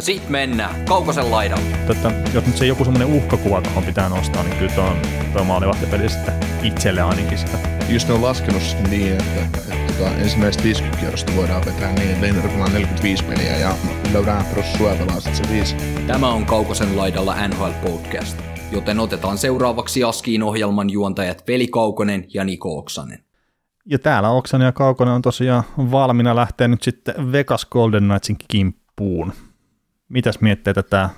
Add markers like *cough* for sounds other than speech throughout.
Ja sit mennään Kaukosen laidalle. Tätä, jos nyt se joku semmoinen uhkakuva tuohon pitää nostaa, niin kyllä tuo on tuo maalivahtipeli sitten itselle ainakin sitä. Just ne on laskenut niin, että, että, että tota, ensimmäistä 50 kierrosta voidaan vetää niin, että Leinarilla on 45 peliä ja löydään Pros pelaa sitten se 5. Tämä on Kaukosen laidalla NHL Podcast, joten otetaan seuraavaksi Askiin ohjelman juontajat Veli Kaukonen ja Niko Oksanen. Ja täällä Oksanen ja Kaukonen on tosiaan valmiina lähteä nyt sitten Vegas Golden Knightsin kimppuun. Mitäs mietteitä tämä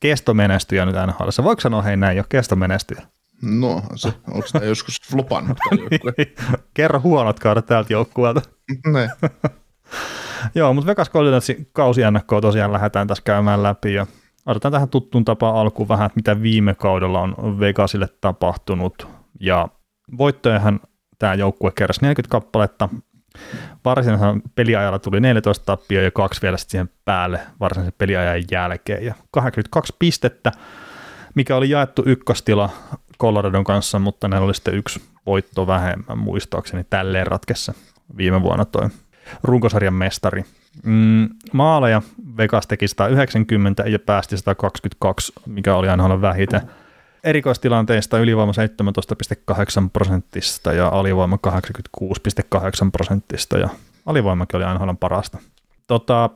kestomenestyjä nyt NHL? Voiko sanoa hei näin jo kestomenestyjä? No, se, onko tämä joskus flopannut *laughs* joukkue? Kerro huonot kaudet täältä joukkueelta. *laughs* Ne. *laughs* Joo, mutta Vegas Golden Knightsin kausi ennakkoa tosiaan lähdetään tässä käymään läpi ja otetaan tähän tuttuun tapaan alkuun vähän, että mitä viime kaudella on Vegasille tapahtunut ja voittojahan tämä joukkue keräsi 40 kappaletta, varsinaisella peliajalla tuli 14 tappia ja kaksi vielä siihen päälle varsinaisen peliajan jälkeen ja 82 pistettä, mikä oli jaettu ykköstila Coloradon kanssa, mutta näillä oli sitten yksi voitto vähemmän muistaakseni tälleen ratkessa viime vuonna toi runkosarjan mestari. Mm, maaleja Vegas teki 190 ja päästi 122, mikä oli aina vähiten. Erikoistilanteista ylivoima 17,8 prosentista ja alivoima 86,8 prosentista ja alivoimakin oli aina parasta. Tota,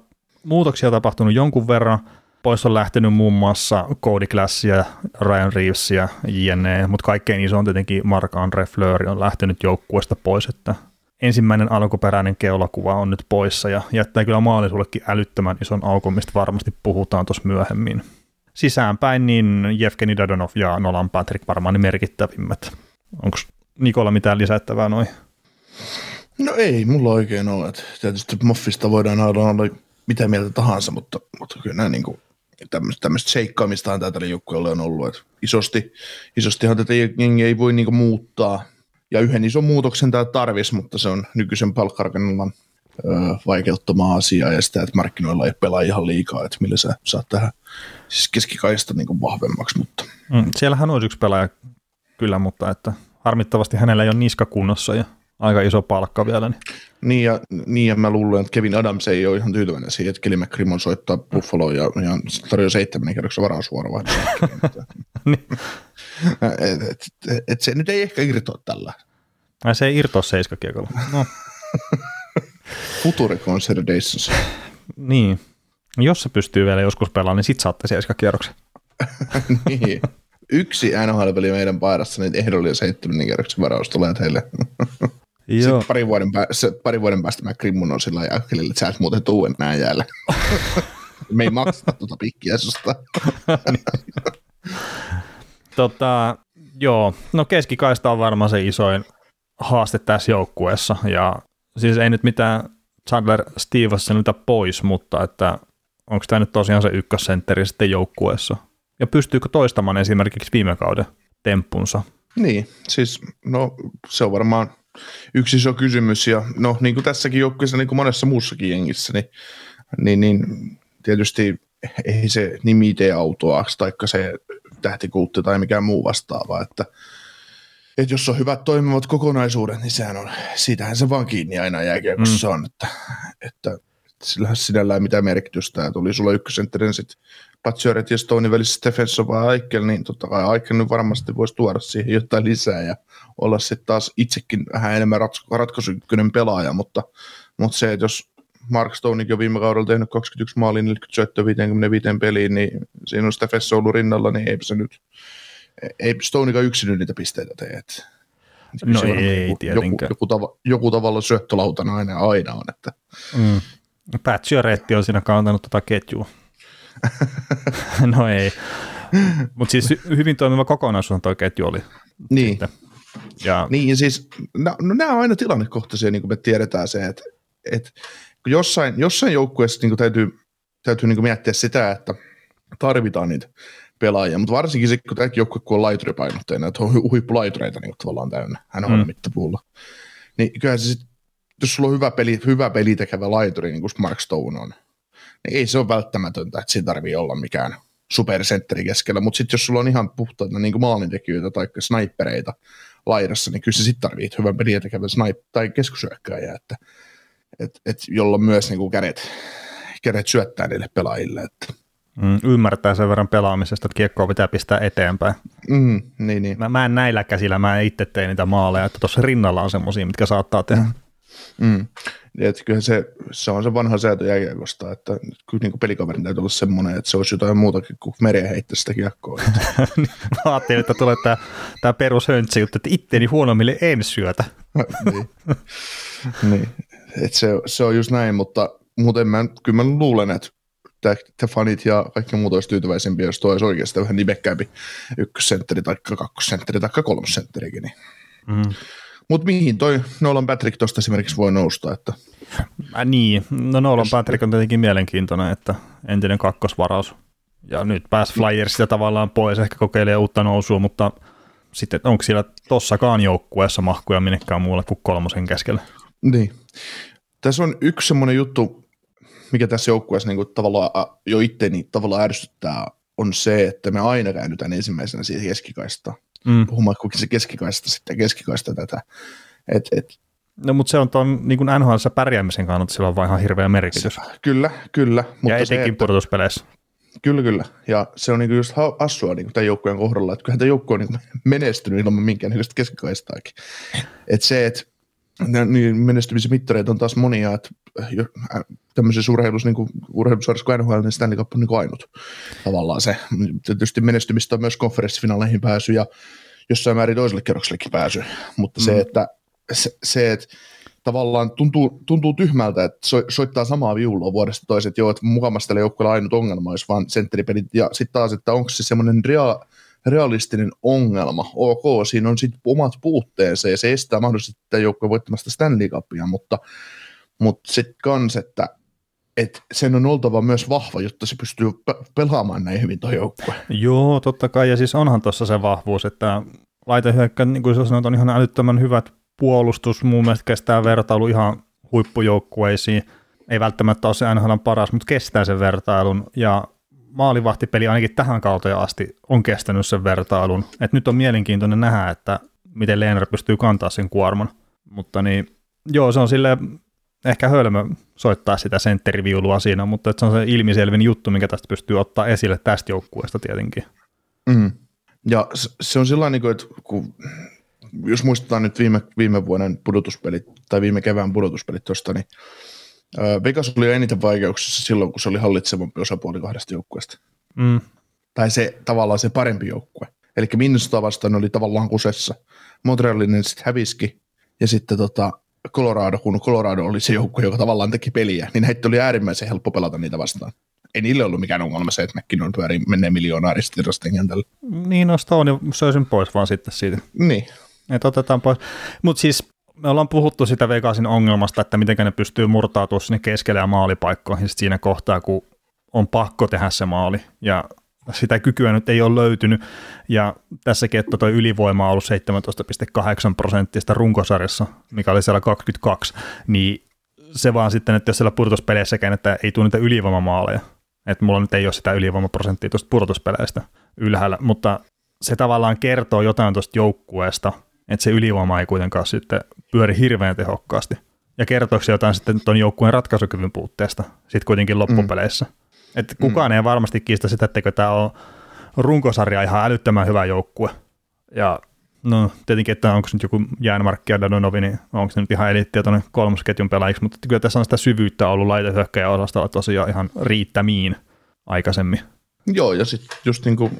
muutoksia tapahtunut jonkun verran. Pois on lähtenyt muun muassa Cody Classia, Ryan Reevesia, jne, mutta kaikkein iso on tietenkin Marc-André Fleury on lähtenyt joukkueesta pois, että ensimmäinen alkuperäinen keulakuva on nyt poissa ja jättää kyllä maalisuullekin älyttömän ison aukon, mistä varmasti puhutaan tuossa myöhemmin. Sisäänpäin niin Jevgeni Dadonov ja Nolan Patrick varmaan ne merkittävimmät. Onko Nikola mitään lisättävää noin? No ei, mulla oikein ole. Tietysti Moffista voidaan olla mitä mieltä tahansa, mutta, mutta kyllä nämä niin kuin, tämmöistä, tämmöistä seikkaamistahan tällä joukkueella on ollut. Että isosti, isostihan tätä jengiä ei voi niin kuin muuttaa. Ja yhden ison muutoksen tämä tarvisi, mutta se on nykyisen palkkarakennelman vaikeuttamaa asiaa ja sitä, että markkinoilla ei pelaa ihan liikaa, että millä sä saat tähän siis keskikaista niin vahvemmaksi. Mutta. Mm, siellähän olisi yksi pelaaja kyllä, mutta että harmittavasti hänellä ei ole niska kunnossa ja aika iso palkka vielä. Niin. Niin ja, niin ja mä luulen, että Kevin Adams ei ole ihan tyytyväinen siihen, että Kelly McCrimmon soittaa Buffalo ja, ja tarjoaa seitsemän kerroksen varausvuoro *laughs* niin. et, et, et, et, se nyt ei ehkä irtoa tällä. Ai se ei irtoa seiskakiekolla. No. *laughs* Future Considerations. niin. Jos se pystyy vielä joskus pelaamaan, niin sit saatte seiskakierroksen. *laughs* niin. Yksi NHL-peli meidän paidassa, niin ehdollinen seitsemän kierroksen varaus tulee teille. *laughs* Joo. Sitten parin vuoden, päästä, parin vuoden päästä mä Grimmun on sillä ja että sä et muuten tuu enää jäällä. *laughs* Me ei maksata tuota pikkiä susta. tota, joo, no keskikaista on varmaan se isoin haaste tässä joukkueessa ja siis ei nyt mitään Chandler Stevensonilta pois, mutta että onko tämä nyt tosiaan se ykkössentteri sitten joukkueessa? Ja pystyykö toistamaan esimerkiksi viime kauden temppunsa? Niin, siis no se on varmaan yksi iso kysymys ja no niin kuin tässäkin joukkueessa, niin kuin monessa muussakin jengissä, niin, niin, niin tietysti ei se nimi tee autoa, taikka se tähtikultti tai mikään muu vastaava, että että jos on hyvät toimivat kokonaisuudet, niin sehän on, siitähän se vaan kiinni aina jääkiekossa mm. on, että, että sillähän sinällään mitä merkitystä, ja tuli sulla ykkösentterin sitten Patsjöret ja Stonein välissä Stefensson vai Aikel, niin totta kai Aikel nyt varmasti voisi tuoda siihen jotain lisää ja olla sitten taas itsekin vähän enemmän ratkaisukykyinen pelaaja, mutta, mutta se, että jos Mark Stonekin on viime kaudella tehnyt 21 maalia 40 syöttöä 55 peliin, niin siinä on Stefensson ollut rinnalla, niin ei se nyt, ei Stoneika yksin niitä pisteitä tee. Että no ei, joku, joku, joku, tava, joku tavalla syöttölautana aina, aina on. Että. Mm. Pat on siinä kantanut tuota ketjua. *laughs* no ei. Mutta siis hyvin toimiva kokonaisuus tuo ketju oli. Niin. Sitten. Ja. Niin, siis no, no nämä on aina tilannekohtaisia, niin kuin me tiedetään se, että, että jossain, jossain joukkueessa niin täytyy, täytyy niin miettiä sitä, että tarvitaan niitä pelaajia, mutta varsinkin se, kun tämäkin joukkue kun on laituripainotteinen, että on huippulaitureita niin tavallaan täynnä, hän on mm. mittapuulla. Niin kyllähän se sit, jos sulla on hyvä, peli, hyvä peli tekevä laituri, niin kuin Mark Stone on, niin ei se ole välttämätöntä, että siinä tarvii olla mikään supersentteri keskellä, mutta sitten jos sulla on ihan puhtaita niin maalintekijöitä tai snipereita laidassa, niin kyllä se sitten tarvii hyvän peliä tekevän snipe- tai keskusyökkääjä, että et, et, jolla myös niin kuin kädet, kädet syöttää niille pelaajille. Että. Mm, ymmärtää sen verran pelaamisesta, että kiekkoa pitää pistää eteenpäin. Mm, niin, niin. Mä, mä en näillä käsillä, mä itse tein niitä maaleja, että tuossa rinnalla on semmoisia, mitkä saattaa tehdä. Mm. Et kyllä se, se, on se vanha säätö jääkiekosta, että kyllä niin pelikaverin täytyy olla semmoinen, että se olisi jotain muutakin kuin mereen heittää sitä kiekkoa. *laughs* Mä ajattelin, että tulee tämä, tämä perushöntsi juttu, että itteni huonommille en syötä. *laughs* niin. niin. Et se, se, on just näin, mutta muuten mä, kyllä mä luulen, että että fanit ja kaikki muut olisi tyytyväisempiä, jos tuo olisi oikeasti vähän nimekkäämpi ykkössentteri tai kakkosentteri tai kolmosentterikin. Niin. Mm. Mutta mihin toi Nolan Patrick tuosta esimerkiksi voi nousta? Että... Äh, niin, no Nolan Patrick on tietenkin mielenkiintoinen, että entinen kakkosvaraus. Ja nyt pääsi Flyersista tavallaan pois, ehkä kokeilee uutta nousua, mutta sitten onko siellä tossakaan joukkueessa mahkuja minnekään muulle kuin kolmosen keskellä? Niin. Tässä on yksi semmoinen juttu, mikä tässä joukkueessa niin tavallaan jo itteni tavallaan ärsyttää, on se, että me aina käännytään ensimmäisenä siihen keskikaistaan mm. puhumaan kuinka se keskikaista sitten keskikaista tätä. Et, et, No mutta se on tuon niin kuin NHL pärjäämisen kannalta sillä on vaan ihan hirveä merkitys. Kyllä, kyllä. Mutta ja etenkin pudotuspeleissä. Kyllä, kyllä. Ja se on niinku just assua niinku tämän joukkueen kohdalla, että kyllähän tämä joukkue on niinku *laughs* menestynyt ilman minkäännäköistä keskikaistaakin. Että se, että niin menestymisen mittareita on taas monia, että tämmöisessä urheilussa, niin kuin urheilusarjassa kuin NHL, niin Stanley Cup on niin ainut tavallaan se. Tietysti menestymistä on myös konferenssifinaaleihin pääsy ja jossain määrin toiselle kerroksellekin pääsy, mutta mm. se, että se, se, että tavallaan tuntuu, tuntuu tyhmältä, että so, soittaa samaa viulua vuodesta toiseen, että joo, että mukamassa tällä joukkueella ainut ongelma olisi vaan sentteripelit, ja sitten taas, että onko se semmoinen rea, realistinen ongelma. Ok, siinä on sitten omat puutteensa ja se estää mahdollisesti tätä joukkoa voittamasta Stanley Cupia, mutta, mutta sitten kans, että et sen on oltava myös vahva, jotta se pystyy pelaamaan näin hyvin tuo joukkue. Joo, totta kai, ja siis onhan tuossa se vahvuus, että laitehyökkä, niin kuin sanoit, on ihan älyttömän hyvät puolustus, mun mielestä kestää vertailu ihan huippujoukkueisiin, ei välttämättä ole se NHL paras, mutta kestää sen vertailun, ja maalivahtipeli ainakin tähän kauteen asti on kestänyt sen vertailun. Et nyt on mielenkiintoinen nähdä, että miten Leener pystyy kantaa sen kuorman. Mutta niin, joo, se on sille ehkä hölmö soittaa sitä sentteriviulua siinä, mutta se on se ilmiselvin juttu, mikä tästä pystyy ottaa esille tästä joukkueesta tietenkin. Mm. Ja se on sillä niin että kun, jos muistetaan nyt viime, viime vuoden pudotuspelit tai viime kevään pudotuspelit tuosta, niin Vegas oli eniten vaikeuksissa silloin, kun se oli hallitsevampi osapuoli kahdesta joukkueesta. Mm. Tai se tavallaan se parempi joukkue. Eli Minnesota vastaan oli tavallaan kusessa. Montrealin sitten häviski, ja sitten tota, Colorado, kun Colorado oli se joukkue, joka tavallaan teki peliä, niin heitä oli äärimmäisen helppo pelata niitä vastaan. Ei niille ollut mikään ongelma se, että McKinnon pyörii menee miljoonaa ristirasten kentällä. Niin, no Stone söisin pois vaan sitten siitä. Niin. Että otetaan pois. Mutta siis me ollaan puhuttu sitä Vegasin ongelmasta, että miten ne pystyy murtautumaan sinne keskelle ja maalipaikkoihin siinä kohtaa, kun on pakko tehdä se maali. Ja sitä kykyä nyt ei ole löytynyt. Ja tässäkin, että tuo ylivoima on ollut 17,8 prosenttista runkosarjassa, mikä oli siellä 22, niin se vaan sitten, että jos siellä pudotuspeleissäkään, että ei tule niitä ylivoimamaaleja. Että mulla nyt ei ole sitä ylivoimaprosenttia tuosta pudotuspeleistä ylhäällä, mutta se tavallaan kertoo jotain tuosta joukkueesta, että se ylivoima ei kuitenkaan sitten pyöri hirveän tehokkaasti. Ja kertooko se jotain sitten tuon joukkueen ratkaisukyvyn puutteesta sitten kuitenkin loppupeleissä. Mm. Että kukaan mm. ei varmasti kiistä sitä, että tämä on runkosarja ihan älyttömän hyvä joukkue. Ja no tietenkin, että onko nyt joku Jäänmarkki ja Dadonovi, niin onko se nyt ihan eliittiä tuonne kolmosketjun pelaajiksi, mutta kyllä tässä on sitä syvyyttä ollut laitehyökkäjä osasta tosiaan ihan riittämiin aikaisemmin. Joo, ja sitten just *laughs* niin kuin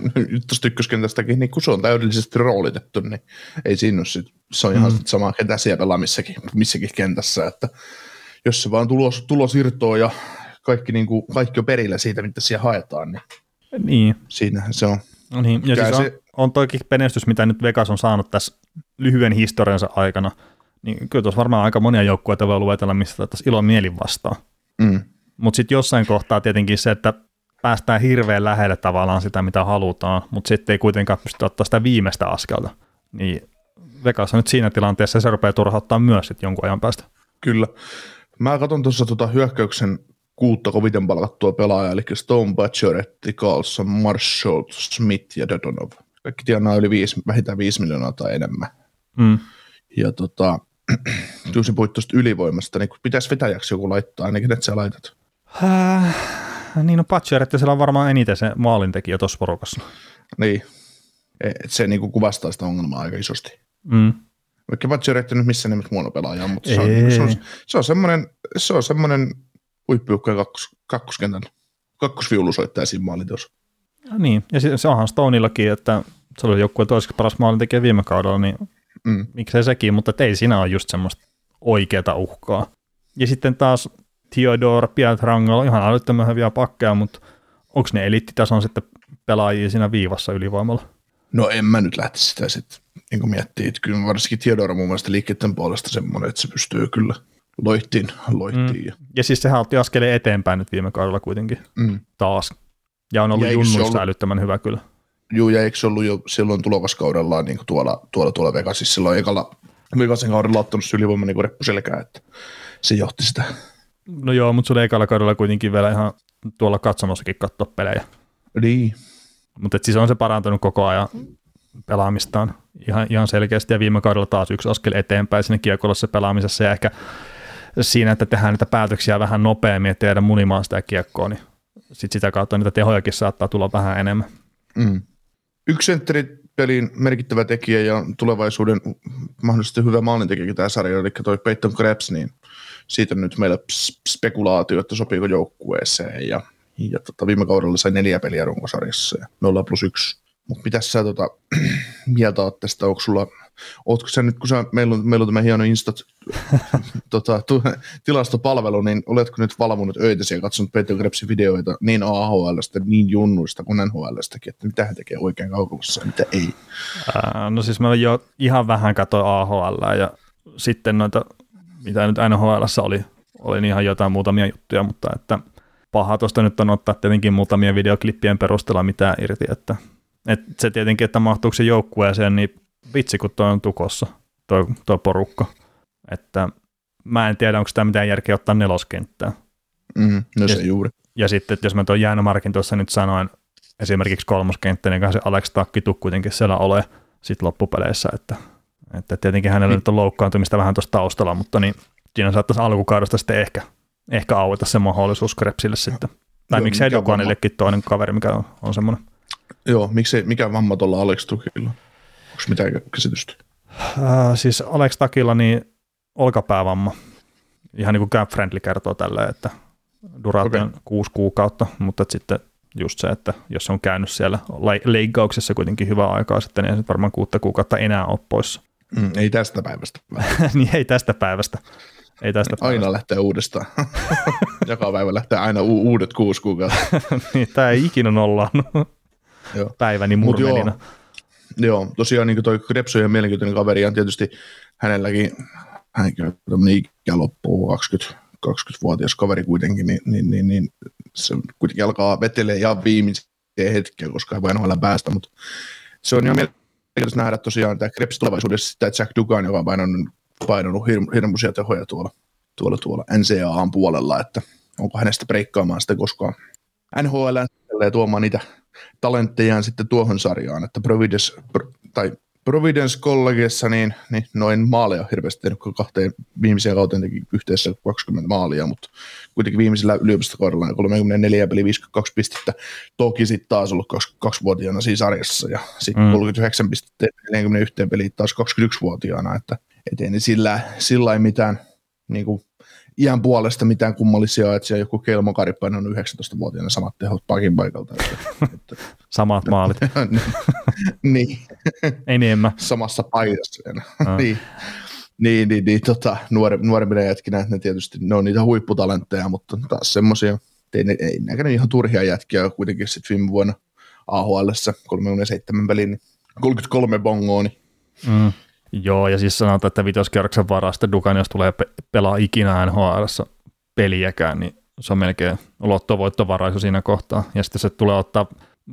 tuosta ykköskentästäkin, niin kun se on täydellisesti roolitettu, niin ei siinä ole sit, se on ihan mm. sama, ketä siellä pelaa missäkin, missäkin kentässä, että jos se vaan tulos, tulos irtoaa ja kaikki, niin kuin, kaikki on perillä siitä, mitä siellä haetaan, niin, niin. siinä se on. No niin, ja siis on, se... on toikin penestys, mitä nyt Vegas on saanut tässä lyhyen historiansa aikana, niin kyllä tuossa varmaan aika monia joukkueita voi luetella, missä tässä ilon mielin vastaan. Mm. Mutta sitten jossain kohtaa tietenkin se, että päästään hirveän lähelle tavallaan sitä, mitä halutaan, mutta sitten ei kuitenkaan pysty ottaa sitä viimeistä askelta. Niin Vegas on nyt siinä tilanteessa, se rupeaa turhauttaa myös sitten jonkun ajan päästä. Kyllä. Mä katson tuossa tuota hyökkäyksen kuutta koviten palkattua pelaajaa, eli Stone Bachelorette, Carlson, Marshall, Smith ja Dodonov. Kaikki tienaa yli viisi, vähintään 5 miljoonaa tai enemmän. Mm. Ja tota, *clears throat* Juusi puhuit tuosta ylivoimasta, niin pitäisi vetäjäksi joku laittaa, niin kenet sä laitat? Äh, niin no Bachelorette, siellä on varmaan eniten se maalintekijä tuossa porukassa. Niin, et se niin kuvastaa sitä ongelmaa aika isosti. Mm. Vaikka Bachelorette nyt missään nimessä huono pelaaja, mutta se Ei. on, se on, se on semmoinen, se on semmoinen huippujoukkojen kakkos, kakkoskentän kakkosviulu soittaa siinä maaliteossa. Ja niin, ja se, se onhan Stoneillakin, että se oli joukkueen toiseksi paras maalintekijä viime kaudella, niin Mm. miksei sekin, mutta ei siinä ole just semmoista oikeata uhkaa. Ja sitten taas Theodore, Pietrangelo, ihan älyttömän hyviä pakkeja, mutta onko ne eliittitason sitten pelaajia siinä viivassa ylivoimalla? No en mä nyt lähtisi sitä sitten niin miettiä, että kyllä varsinkin Theodora mun mielestä liikkeiden puolesta semmoinen, että se pystyy kyllä loittiin, loittiin. Mm. Ja siis sehän otti askeleen eteenpäin nyt viime kaudella kuitenkin Mm. taas. Ja on ollut Ja junnuissa ollut- älyttömän hyvä kyllä. Juu, ja eikö se ollut jo silloin tulokaskaudellaan niin tuolla, tuolla, tuolla Vegasissa silloin ekalla Vegasin kaudella ottanut ylivoima niin reppuselkää, että se johti sitä. No joo, mutta se oli ekalla kaudella kuitenkin vielä ihan tuolla katsomossakin katsoa pelejä. Niin. Mutta siis on se parantunut koko ajan pelaamistaan ihan, ihan selkeästi ja viime kaudella taas yksi askel eteenpäin siinä kiekollisessa pelaamisessa ja ehkä siinä, että tehdään niitä päätöksiä vähän nopeammin ja tehdä munimaan sitä kiekkoa, niin sit sitä kautta niitä tehojakin saattaa tulla vähän enemmän. Mm. Yksi sentteripelin merkittävä tekijä ja tulevaisuuden mahdollisesti hyvä maalintekijä tämä sarja, eli toi Peyton Krebs, niin siitä nyt meillä spekulaatio, että sopiiko joukkueeseen ja, ja tota, viime kaudella sai neljä peliä runkosarjassa ja 0 plus 1. Mutta mitä sä tota, *clears throat* mieltä oot tästä, onko sulla, ootko sä nyt, kun sä, meillä, on, meillä on tämä hieno Instat *laughs* tota, tu, tilastopalvelu, niin oletko nyt valvonut öitäsi ja katsonut Peyton Krebsin videoita niin AHLstä, niin junnuista kuin NHLstäkin, että mitä hän tekee oikein kaukalossa ja mitä ei. Ää, no siis mä jo ihan vähän katsoin AHL ja sitten noita, mitä nyt NHLssä oli, oli niin ihan jotain muutamia juttuja, mutta että paha tuosta nyt on ottaa tietenkin muutamia videoklippien perusteella mitään irti, että, että se tietenkin, että mahtuuko se joukkueeseen, niin vitsi kun toi on tukossa, toi, toi porukka, että mä en tiedä, onko sitä mitään järkeä ottaa neloskenttää. Mm, no se Ja- juuri. Ja sitten, että jos mä tuon Jäänomarkin tuossa nyt sanoin, esimerkiksi kolmoskenttä, niin se Alex Takki tuu kuitenkin siellä ole sit loppupeleissä, että, että tietenkin hänellä nyt on loukkaantumista vähän tuossa taustalla, mutta niin siinä saattaisi alkukaudesta sitten ehkä, ehkä aueta se mahdollisuus Krepsille sitten. Tai Joo, miksei mikä Dokanillekin toinen kaveri, mikä on, on semmoinen. Joo, miksei, mikä vamma tuolla Alex Tukilla? Onko mitään käsitystä? Äh, siis Alex Takilla niin olkapäävamma. Ihan niin kuin Cap Friendly kertoo tälleen, että duraatio on kuusi kuukautta, mutta sitten just se, että jos on käynyt siellä le- leikkauksessa kuitenkin hyvää aikaa sitten, niin ei se varmaan kuutta kuukautta enää ole poissa. Mm, ei tästä päivästä. *laughs* niin ei tästä päivästä. Ei tästä päivästä. Aina lähtee uudestaan. *laughs* Joka päivä lähtee aina u- uudet kuusi kuukautta. *laughs* niin, tämä ei ikinä Joo. päiväni Mut joo, murmelina. Joo, tosiaan niin toi Krebs on mielenkiintoinen kaveri, ja tietysti hänelläkin, hänkin on tämmöinen ikä loppuu, 20, 20-vuotias kaveri kuitenkin, niin, niin, niin, niin se kuitenkin alkaa vetelee ihan viimeisiä hetkiä, koska ei voi päästä, mutta se on ihan mielenkiintoista nähdä tosiaan tämä Krebs tulevaisuudessa sitä Jack Dugan, joka on painanut, painanut hir- hirmuisia tehoja tuolla, tuolla, tuolla NCAAn puolella, että onko hänestä breikkaamaan sitä koskaan NHL tuomaan niitä talenttejaan sitten tuohon sarjaan, että Providence, pro, tai Providence Collegeissa niin, niin noin maaleja on hirveästi tehnyt, kun kahteen viimeiseen kauteen teki yhteensä 20 maalia, mutta kuitenkin viimeisellä yliopistokaudella 34 peli 52 pistettä, toki sitten taas ollut 22-vuotiaana siinä sarjassa ja sitten Mm. mm. 39 pistettä 41 peliä taas 21-vuotiaana, että et ei ne sillä, sillä ei mitään niin kuin, iän puolesta mitään kummallisia, että siellä joku Kelmo Karipainen on 19-vuotiaana samat tehot pakin paikalta. *laughs* Että, että, Samat maalit. *laughs* niin, ei niin enemmän. samassa paidassa. Ah. *laughs* niin, niin, niin, niin tota, nuori, nuorempina jätkinä, ne tietysti ne on niitä huipputalentteja, mutta taas semmoisia, ei, ne- ei näköinen ihan turhia jätkiä kuitenkin sitten viime vuonna AHL 37 peliin, niin 33 bongoa, niin Mm. Joo, ja siis sanotaan, että vitoskierroksen varasta Dukan, jos tulee pe- pelaa ikinä nhl peliäkään, niin se on melkein lottovoittovaraisuus siinä kohtaa. Ja sitten se tulee ottaa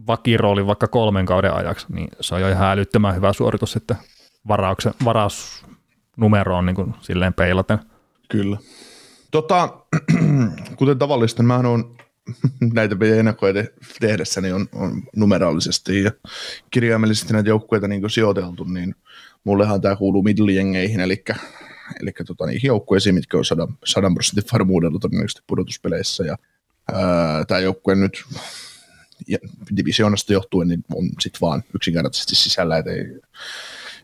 vakirooli vaikka kolmen kauden ajaksi, niin se on jo ihan älyttömän hyvä suoritus sitten varauksen, varausnumeroon niin kuin silleen peilaten. Kyllä. Tota, *clears throat* kuten tavallista, mä on *laughs* näitä meidän ennakkoja tehdessä, on, on numeraalisesti ja kirjaimellisesti näitä joukkueita niin sijoiteltu, niin mullehan tämä kuuluu middle-jengeihin, eli, eli tota, niihin joukkueisiin, mitkä on 100, 100 prosentin varmuudella todennäköisesti pudotuspeleissä. Ja, tämä joukkue nyt ja divisioonasta johtuen niin on sitten vaan yksinkertaisesti sisällä, että ei,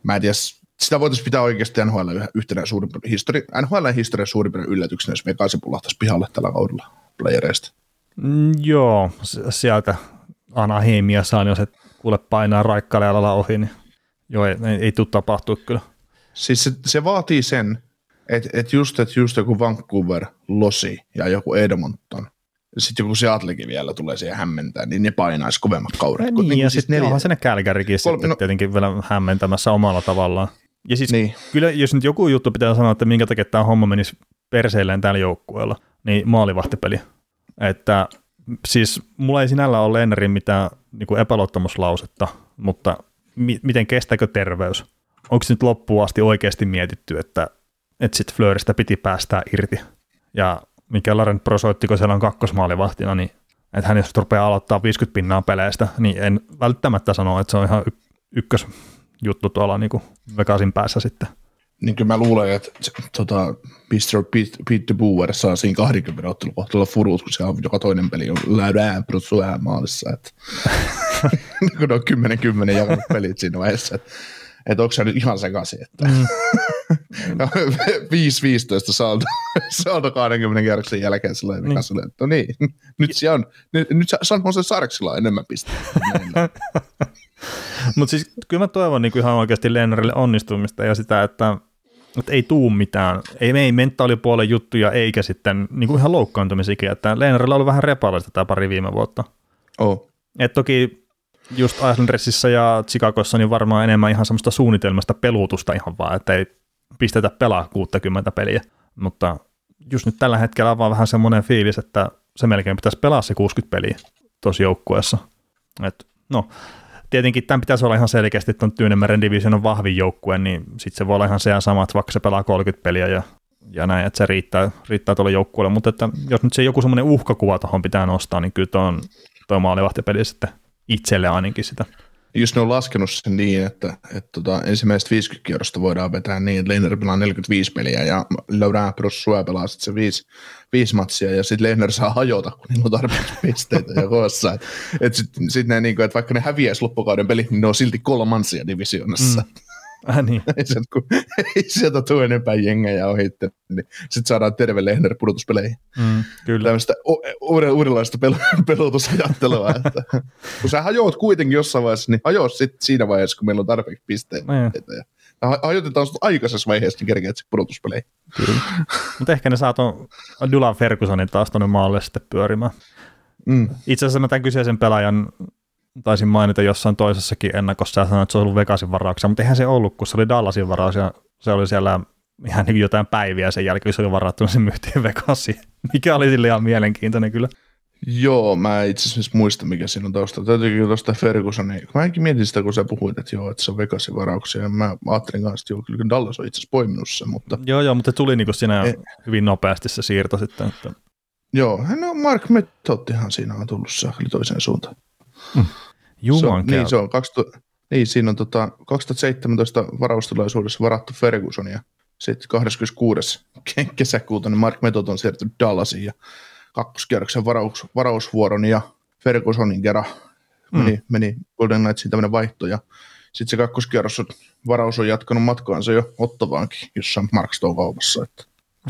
mä en tiedä, sitä voitaisiin pitää oikeasti NHL yhtenä suurimpana histori, NHL historian suurimpana yllätyksenä, jos Vegas pulahtaisi pihalle tällä kaudella playereista. Mm, joo, sieltä Anahemia saa, jos et kuule painaa raikkaalealla ohi, niin joo, ei, ei, ei tule tapahtua kyllä. Siis se, se vaatii sen, että et just, et just joku Vancouver, Losi ja joku Edmonton, sitten joku Seattlekin vielä tulee siihen hämmentää, niin ne painaisi kovemmat kaudet. Niin, niin ja siis sitten onhan se ne Kälkärikin sitten no, tietenkin vielä hämmentämässä omalla tavallaan. Ja siis niin. kyllä, jos nyt joku juttu pitää sanoa, että minkä takia tämä homma menisi perseilleen tällä joukkueella, niin maalivahtipeli. Että siis mulla ei sinällä ole Lennerin mitään niin kuin epäluottamuslausetta, mutta mi- miten kestääkö terveys? Onko nyt loppuun asti oikeasti mietitty, että, että sitten Fleuristä piti päästää irti? Ja mikä Laurent Pro soitti, kun siellä on kakkosmaalivahtina, niin että hän jos rupeaa aloittaa 50 pinnaa peleistä, niin en välttämättä sano, että se on ihan y- ykkösjuttu tuolla niin Vegasin päässä sitten niin kyllä mä luulen, että tota, Mr. Pete, Pete Boer saa siinä 20 ottelun kohtalla furut, kun se on joka toinen peli on läydään protsuään maalissa. Että, *laughs* kun on 10-10 jakanut pelit siinä vaiheessa. Että, että onko se nyt ihan sekaisin, että mm. *laughs* 5-15 saldo, saldo 20 kierroksen jälkeen sellainen, niin. Kasvalle, että no niin, nyt se on, nyt, nyt San Jose Sarksilla enemmän pisteitä. *laughs* Mutta siis kyllä mä toivon niin ihan oikeasti Lennarille onnistumista ja sitä, että että ei tuu mitään, ei, ei mentaalipuolen juttuja eikä sitten niin kuin ihan loukkaantumisikin, että Leenarilla oli vähän repalaista tämä pari viime vuotta. Oh. Et toki just Islandersissa ja Chicagossa niin varmaan enemmän ihan semmoista suunnitelmasta peluutusta ihan vaan, että ei pistetä pelaa 60 peliä, mutta just nyt tällä hetkellä on vaan vähän semmoinen fiilis, että se melkein pitäisi pelaa se 60 peliä tuossa joukkueessa. Et, no, tietenkin tämän pitäisi olla ihan selkeästi tuon Tyynemeren divisionan vahvin joukkue, niin sitten se voi olla ihan se ja sama, että vaikka se pelaa 30 peliä ja, ja näin, että se riittää, riittää tuolle joukkueelle, mutta että jos nyt se joku semmoinen uhkakuva tuohon pitää nostaa, niin kyllä tuo on tuo maalivahtipeli sitten itselle ainakin sitä just ne on laskenut sen niin, että, että tota, ensimmäiset 50 kierrosta voidaan vetää niin, että Lehner pelaa 45 peliä ja Laurent Brossua pelaa sitten se 5, 5 matsia ja sitten Lehner saa hajota, kun niillä on tarpeeksi pisteitä ja koossa. Että et sitten sit ne, niinku, että vaikka ne häviäisi loppukauden pelit, niin ne on silti kolmansia divisioonassa. Mm. *laughs* Äh, niin. ei, sieltä, kun, ei sieltä tule enempää jengejä ohitte, niin sitten saadaan terve Lehner pudotuspeleihin. Mm, kyllä. Tämmöistä uuden, uudenlaista pel- pelotusajattelua, *laughs* että kun sä hajoat kuitenkin jossain vaiheessa, niin hajoa sitten siinä vaiheessa, kun meillä on tarpeeksi pisteitä. Mm. Ja hajotetaan sut aikaisessa vaiheessa, niin kerkeät sitten pudotuspeleihin. Kyllä. Mutta ehkä ne saa tuon Dylan Fergusonin taas tuonne maalle sitten pyörimään. Mm. Itse asiassa mä tämän kyseisen pelaajan taisin mainita jossain toisessakin ennakossa ja sanoin, että se on ollut Vegasin varauksia, mutta eihän se ollut, kun se oli Dallasin varaus ja se oli siellä ihan niin jotain päiviä sen jälkeen, kun se oli varattu, se myytiin Vegasiin, *laughs* mikä oli sille ihan mielenkiintoinen kyllä. Joo, mä itse asiassa muista, mikä siinä on taustalla. Täytyykin tuosta Fergusonin. Mä enkin mietin sitä, kun sä puhuit, että joo, että se on Vegasin varauksia. Ja mä ajattelin kanssa, että joo, kyllä Dallas on itse asiassa poiminut sen, mutta... Joo, joo, mutta se tuli niin siinä e- hyvin nopeasti se siirto sitten. Että... Joo, no Mark Mettottihan siinä on tullut saakeli toiseen suuntaan. Mm. Juman se on, niin, se on 20, niin, siinä on tota, 2017 varaustilaisuudessa varattu Ferguson ja sitten 26. kesäkuuta niin Mark Metot on siirtynyt Dallasiin ja kakkoskierroksen varaus, varausvuoron ja Fergusonin kerran meni, mm. meni Golden Knightsiin tämmöinen vaihto ja sitten se kakkoskierros on, varaus on jatkanut matkaansa jo Ottavaankin jossain Mark Stone kaupassa. Että.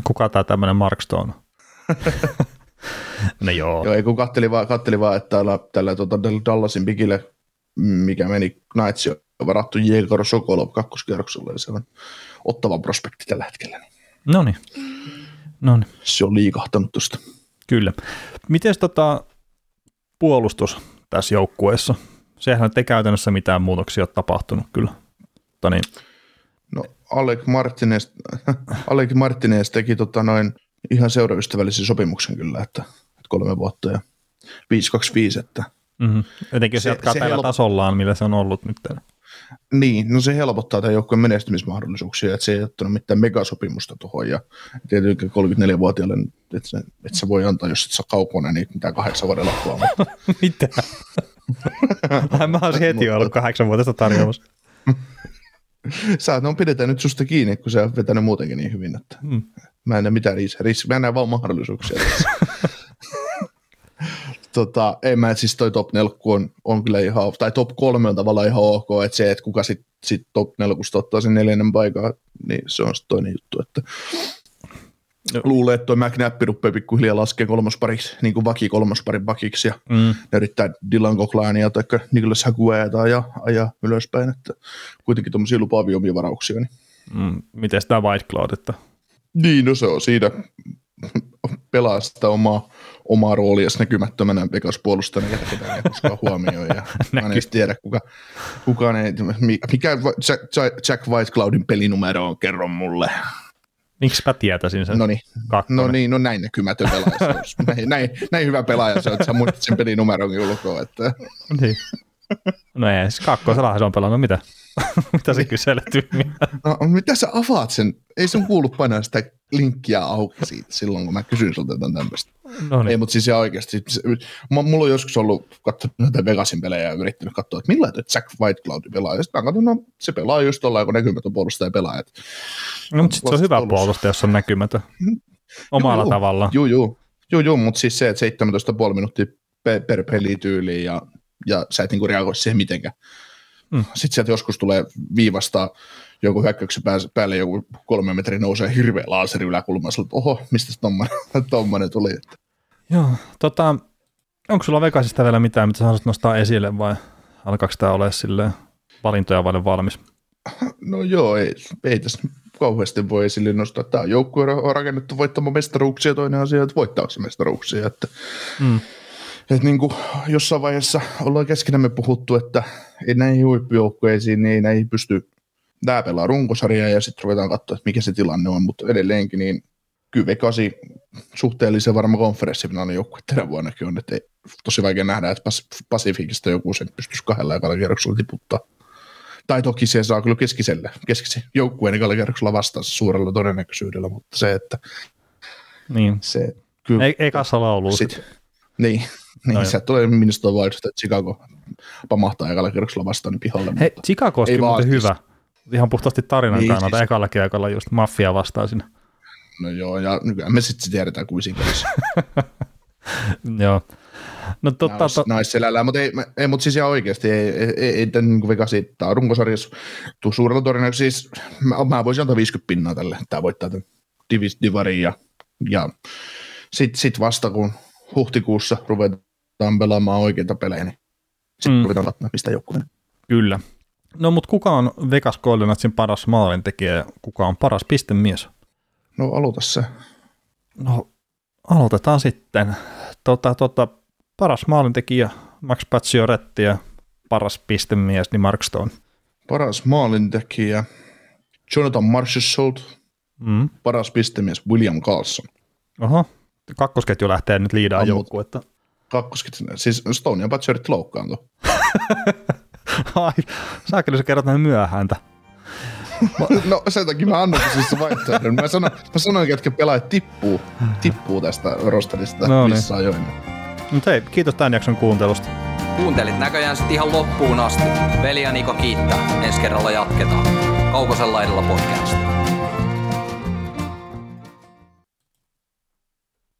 Kuka tämä tämmöinen Mark Stone? *laughs* no joo. joo, ei kun katteli vaan, katteli vaan että tällä, tällä tota Dallasin pikille, mikä meni Knights on varattu Jegor Sokolov kakkoskierroksella, ja se on ottava prospekti tällä hetkellä. No niin. No Se on liikahtanut tuosta. Kyllä. Miten tota puolustus tässä joukkueessa? Sehän ei käytännössä mitään muutoksia ole tapahtunut kyllä. Mutta niin. No Alec Martinez, *laughs* Alec Martinez teki tota noin ihan seuraystävällisen sopimuksen kyllä, että, että kolme vuotta ja 525, että Mm-hmm. Etenkin se, se jatkaa se tällä help... tasollaan, millä se on ollut nyt. Niin, no se helpottaa tämän joukkueen menestymismahdollisuuksia, että se ei ottanut mitään megasopimusta tuohon, ja tietenkin 34-vuotiaalle, että, se, että se voi antaa, jos et saa kaukana, niin mitään kahdeksan vuoden loppua. *laughs* Mitä? Mä olisin heti ollut kahdeksan vuotesta tarjoamassa. Sä no pidetään nyt susta kiinni, kun sä oot vetänyt muutenkin niin hyvin, että mm. Mä en näe mitään riskiä, mä en näe vaan mahdollisuuksia. *laughs* tota, en mä, siis toi top 4 on, on kyllä ihan, tai top 3 on tavallaan ihan ok, että se, että kuka sitten sit top 4 ottaa sen neljännen paikan, niin se on sitten toinen juttu, että no. luulee, että toi McNapp rupeaa pikkuhiljaa laskee kolmospariksi, niin kuin vaki kolmosparin vakiksi, ja mm. ne yrittää Dylan Cochlania tai Nicholas Hagueta ja ajaa ylöspäin, että kuitenkin tuommoisia lupaavia omia varauksia. Niin. Mm. Miten tämä White Cloud, että niin, no se on siinä pelaa sitä omaa, omaa roolia näkymättömänä Vegas-puolustajana, ketä ketään *laughs* ei koskaan huomioi. Ja mä en tiedä, kuka, kukaan ei, mikä Jack White Cloudin pelinumero on, kerro mulle. Miksi mä tietäisin sen? No niin, no, niin, no näin näkymätön pelaaja. *laughs* näin, näin, näin, hyvä pelaaja se on, että sä muistat sen pelinumeronkin ulkoa. Että. Niin. No ei, siis kakkosella se on pelannut, mitä? *laughs* mitä se kyselet No mitä sä avaat sen? Ei sun kuulu painaa sitä linkkiä auki siitä silloin, kun mä kysyn sulta jotain tämmöistä. No niin. Ei, mutta siis ihan oikeasti. Mulla on joskus ollut katsonut näitä Vegasin pelejä ja yrittänyt katsoa, että millä Jack Whitecloud pelaa. Ja sitten mä katson, no se pelaa just tuolla, kun näkymätön puolustaja pelaa. Et no, mutta sitten se on hyvä puolustaja, jos on näkymätön. *laughs* Omalla juu, tavalla. Joo, joo. Joo, joo, mutta siis se, että 17,5 minuuttia per, per pelityyli ja, ja sä et niinku reagoi siihen mitenkään. Mm. Sitten sieltä joskus tulee viivasta joku hyökkäyksen päälle joku kolme metrin nousee hirveä laaseri yläkulmassa, että oho, *laughs* mistä tommonen, tuli. Joo, tota, onko sulla Vegasista vielä mitään, mitä sä haluaisit nostaa esille vai alkaako tämä ole silleen valintoja vaille valmis? No joo, ei, ei tässä kauheasti voi esille nostaa. Tämä joukkue on rakennettu voittamaan mestaruuksia, toinen asia, että voittaako se mestaruuksia. Että mm että niin kuin jossain vaiheessa ollaan keskenämme puhuttu, että ei näihin huippujoukkueisiin, niin ei näihin pysty tämä pelaa runkosarjaa ja sitten ruvetaan katsoa, että mikä se tilanne on, mutta edelleenkin niin kyllä Vekasi suhteellisen varma konferenssifinaalin joukkue tänä vuonnakin on, että ei, tosi vaikea nähdä, että Pasifikista joku sen pystyisi kahdella ekalla kierroksella tiputtaa. Tai toki se saa kyllä keskiselle, keskisen joukkueen ekalla kierroksella vastaan suurella todennäköisyydellä, mutta se, että niin. se kyllä, ei, ei kassa laulu. Sit, niin, niin, no sieltä tulee Minnesota Wild, että Chicago pamahtaa ekalla kierroksella vastaan niin pihalle. Hei, Chicago on muuten hyvä. Ihan puhtaasti tarinan niin, kannalta siis... ekalla kierroksella just maffia vastaan sinne. No joo, ja nykyään me sitten tiedetään kuin *laughs* Joo. No totta, to... naisselällä, mutta ei, ei mutta siis ihan oikeasti, ei, ei, ei, ei tämän niin tämä on runkosarjassa tuu suurella todennäköisesti, siis mä, mä voisin antaa 50 pinnaa tälle, tämä voittaa tämän Divis Divarin ja, ja sitten sit vasta kun huhtikuussa ruvetaan pelaamaan oikeita pelejä, niin sitten mm. ruvetaan katsomaan, mistä joku Kyllä. No mutta kuka on Vegas Golden Knightsin paras maalintekijä ja kuka on paras pistemies? No aloita se. No aloitetaan sitten. Tota, tota, paras maalintekijä Max Pacioretti ja paras pistemies niin Mark Stone. Paras maalintekijä Jonathan Marchessault. Mm. Paras pistemies William Carlson. Oho, kakkosketju lähtee nyt liidaan joukkuetta. Kakkosketju, siis Stone ja Batcherit loukkaantui. *laughs* Ai, saakeli sä kerrot näin myöhääntä. *laughs* no sen takia mä annan siis vaihtoehdon. Mä, sanon, mä sanoin, että pelaajat tippuu, tippuu tästä rosterista no, missä niin. ajoin. Mutta hei, kiitos tämän jakson kuuntelusta. Kuuntelit näköjään sitten ihan loppuun asti. Veli ja Niko kiittää. Ensi kerralla jatketaan. Kaukosella edellä podcast.